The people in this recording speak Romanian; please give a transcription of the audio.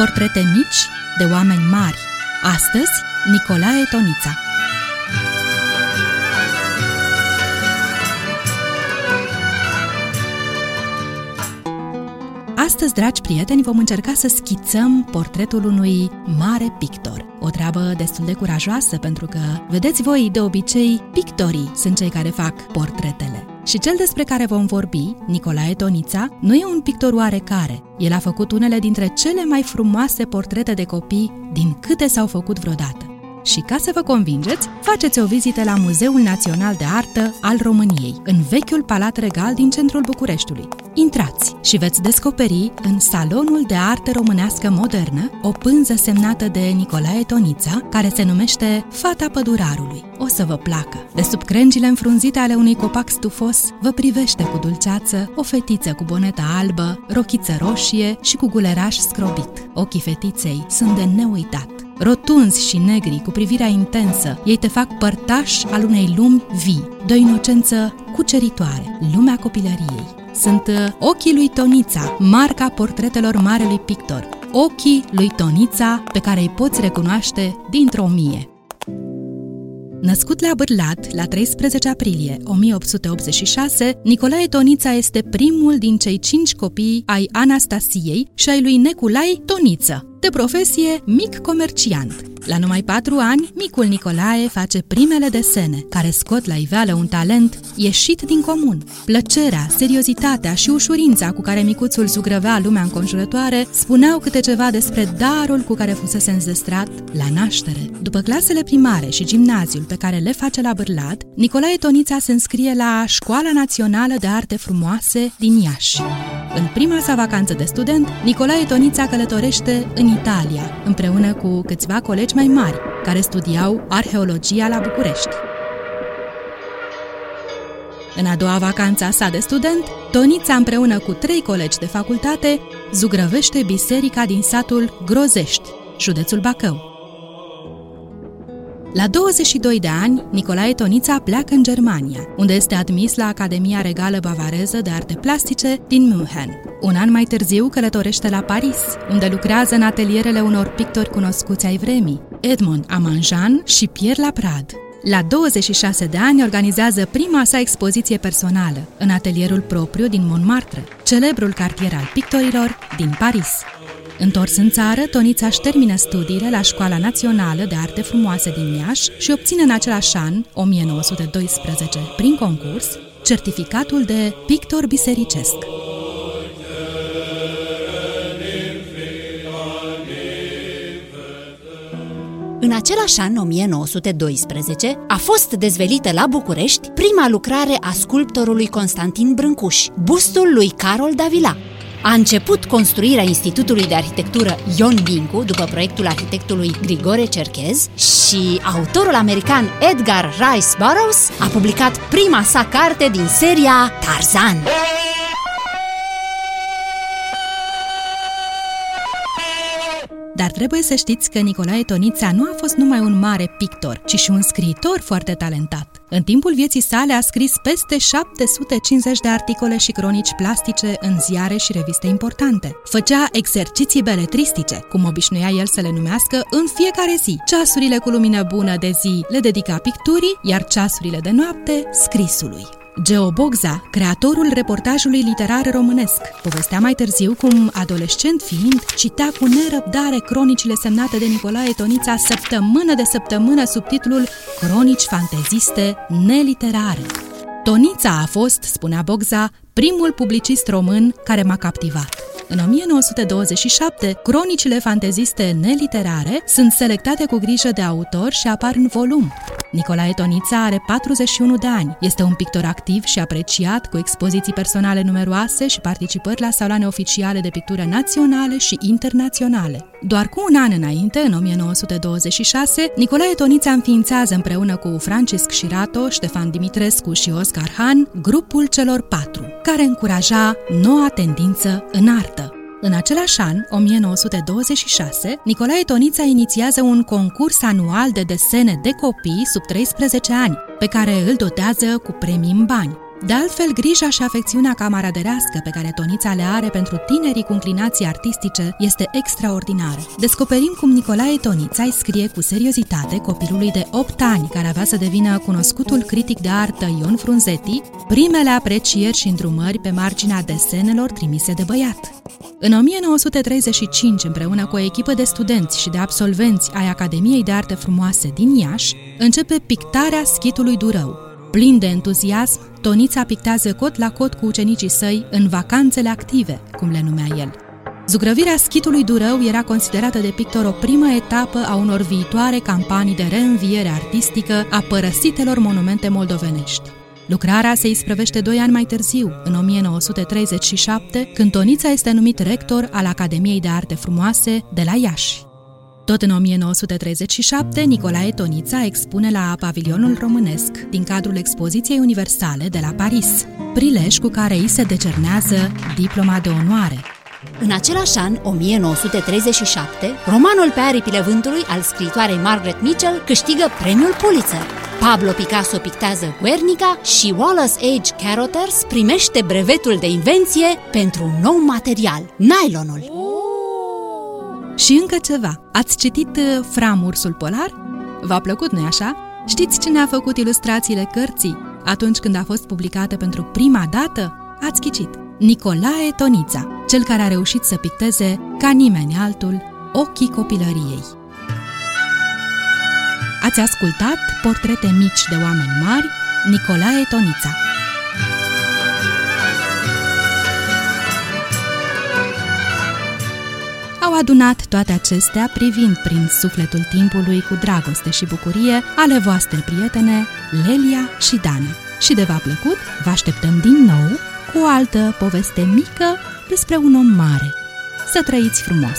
portrete mici de oameni mari. Astăzi, Nicolae Tonița. Astăzi, dragi prieteni, vom încerca să schițăm portretul unui mare pictor. O treabă destul de curajoasă, pentru că, vedeți voi, de obicei, pictorii sunt cei care fac portretele. Și cel despre care vom vorbi, Nicolae Tonița, nu e un pictor oarecare. El a făcut unele dintre cele mai frumoase portrete de copii din câte s-au făcut vreodată. Și ca să vă convingeți, faceți o vizită la Muzeul Național de Artă al României, în vechiul Palat Regal din centrul Bucureștiului. Intrați și veți descoperi în Salonul de Artă Românească Modernă o pânză semnată de Nicolae Tonița, care se numește Fata Pădurarului. O să vă placă! De sub crengile înfrunzite ale unui copac stufos, vă privește cu dulceață o fetiță cu boneta albă, rochiță roșie și cu guleraș scrobit. Ochii fetiței sunt de neuitat rotunzi și negri, cu privirea intensă, ei te fac părtaș al unei lumi vii, de o inocență cuceritoare, lumea copilăriei. Sunt uh, ochii lui Tonița, marca portretelor marelui pictor, ochii lui Tonița pe care îi poți recunoaște dintr-o mie. Născut la Bârlat la 13 aprilie 1886, Nicolae Tonița este primul din cei cinci copii ai Anastasiei și ai lui Neculai Toniță, de profesie mic comerciant. La numai patru ani, micul Nicolae face primele desene, care scot la iveală un talent ieșit din comun. Plăcerea, seriozitatea și ușurința cu care micuțul zugrăvea lumea înconjurătoare spuneau câte ceva despre darul cu care fusese înzestrat la naștere. După clasele primare și gimnaziul pe care le face la Bârlad, Nicolae Tonița se înscrie la Școala Națională de Arte Frumoase din Iași. În prima sa vacanță de student, Nicolae Tonița călătorește în Italia, împreună cu câțiva colegi mai mari, care studiau arheologia la București. În a doua vacanță sa de student, Tonița împreună cu trei colegi de facultate zugrăvește biserica din satul Grozești, județul Bacău. La 22 de ani, Nicolae Tonița pleacă în Germania, unde este admis la Academia Regală Bavareză de Arte Plastice din München. Un an mai târziu călătorește la Paris, unde lucrează în atelierele unor pictori cunoscuți ai vremii, Edmond Amanjan și Pierre Laprade. La 26 de ani organizează prima sa expoziție personală, în atelierul propriu din Montmartre, celebrul cartier al pictorilor din Paris. Întors în țară, Tonița își termină studiile la Școala Națională de Arte Frumoase din Iași și obține în același an, 1912, prin concurs, certificatul de pictor bisericesc. În același an, 1912, a fost dezvelită la București prima lucrare a sculptorului Constantin Brâncuș, bustul lui Carol Davila, a început construirea Institutului de Arhitectură Ion Bincu după proiectul arhitectului Grigore Cerchez și autorul american Edgar Rice Burroughs a publicat prima sa carte din seria Tarzan. Dar trebuie să știți că Nicolae Tonița nu a fost numai un mare pictor, ci și un scriitor foarte talentat. În timpul vieții sale a scris peste 750 de articole și cronici plastice în ziare și reviste importante. Făcea exerciții beletristice, cum obișnuia el să le numească, în fiecare zi. Ceasurile cu lumină bună de zi le dedica picturii, iar ceasurile de noapte scrisului. Geo Bogza, creatorul reportajului literar românesc, povestea mai târziu cum, adolescent fiind, citea cu nerăbdare cronicile semnate de Nicolae Tonița săptămână de săptămână sub titlul Cronici fanteziste neliterare. Tonița a fost, spunea Bogza, primul publicist român care m-a captivat. În 1927, cronicile fanteziste neliterare sunt selectate cu grijă de autor și apar în volum. Nicolae Tonița are 41 de ani. Este un pictor activ și apreciat, cu expoziții personale numeroase și participări la saloane oficiale de pictură naționale și internaționale. Doar cu un an înainte, în 1926, Nicolae Tonița înființează împreună cu Francisc Șirato, Ștefan Dimitrescu și Oscar Han grupul celor patru, care încuraja noua tendință în artă. În același an, 1926, Nicolae Tonița inițiază un concurs anual de desene de copii sub 13 ani, pe care îl dotează cu premii în bani. De altfel, grija și afecțiunea camaraderească pe care Tonița le are pentru tinerii cu înclinații artistice este extraordinară. Descoperim cum Nicolae Tonița îi scrie cu seriozitate copilului de 8 ani care avea să devină cunoscutul critic de artă Ion Frunzeti primele aprecieri și îndrumări pe marginea desenelor trimise de băiat. În 1935, împreună cu o echipă de studenți și de absolvenți ai Academiei de Arte Frumoase din Iași, începe pictarea schitului Durău. Plin de entuziasm, Tonița pictează cot la cot cu ucenicii săi în vacanțele active, cum le numea el. Zugrăvirea schitului Durău era considerată de pictor o primă etapă a unor viitoare campanii de reînviere artistică a părăsitelor monumente moldovenești. Lucrarea se isprăvește doi ani mai târziu, în 1937, când Tonița este numit rector al Academiei de Arte Frumoase de la Iași. Tot în 1937, Nicolae Tonița expune la Pavilionul Românesc, din cadrul Expoziției Universale de la Paris, prilej cu care îi se decernează diploma de onoare. În același an, 1937, romanul Pe aripile vântului al scritoarei Margaret Mitchell câștigă premiul Pulitzer. Pablo Picasso pictează Guernica și Wallace Age Carothers primește brevetul de invenție pentru un nou material, nylonul. Și încă ceva. Ați citit uh, Fram, ursul polar? V-a plăcut, nu-i așa? Știți cine a făcut ilustrațiile cărții atunci când a fost publicată pentru prima dată? Ați ghicit. Nicolae Tonița, cel care a reușit să picteze, ca nimeni altul, ochii copilăriei. Ați ascultat Portrete mici de oameni mari, Nicolae Tonița. Au adunat toate acestea privind prin sufletul timpului cu dragoste și bucurie ale voastre prietene Lelia și Dana. Și de v-a plăcut, vă așteptăm din nou cu o altă poveste mică despre un om mare. Să trăiți frumos!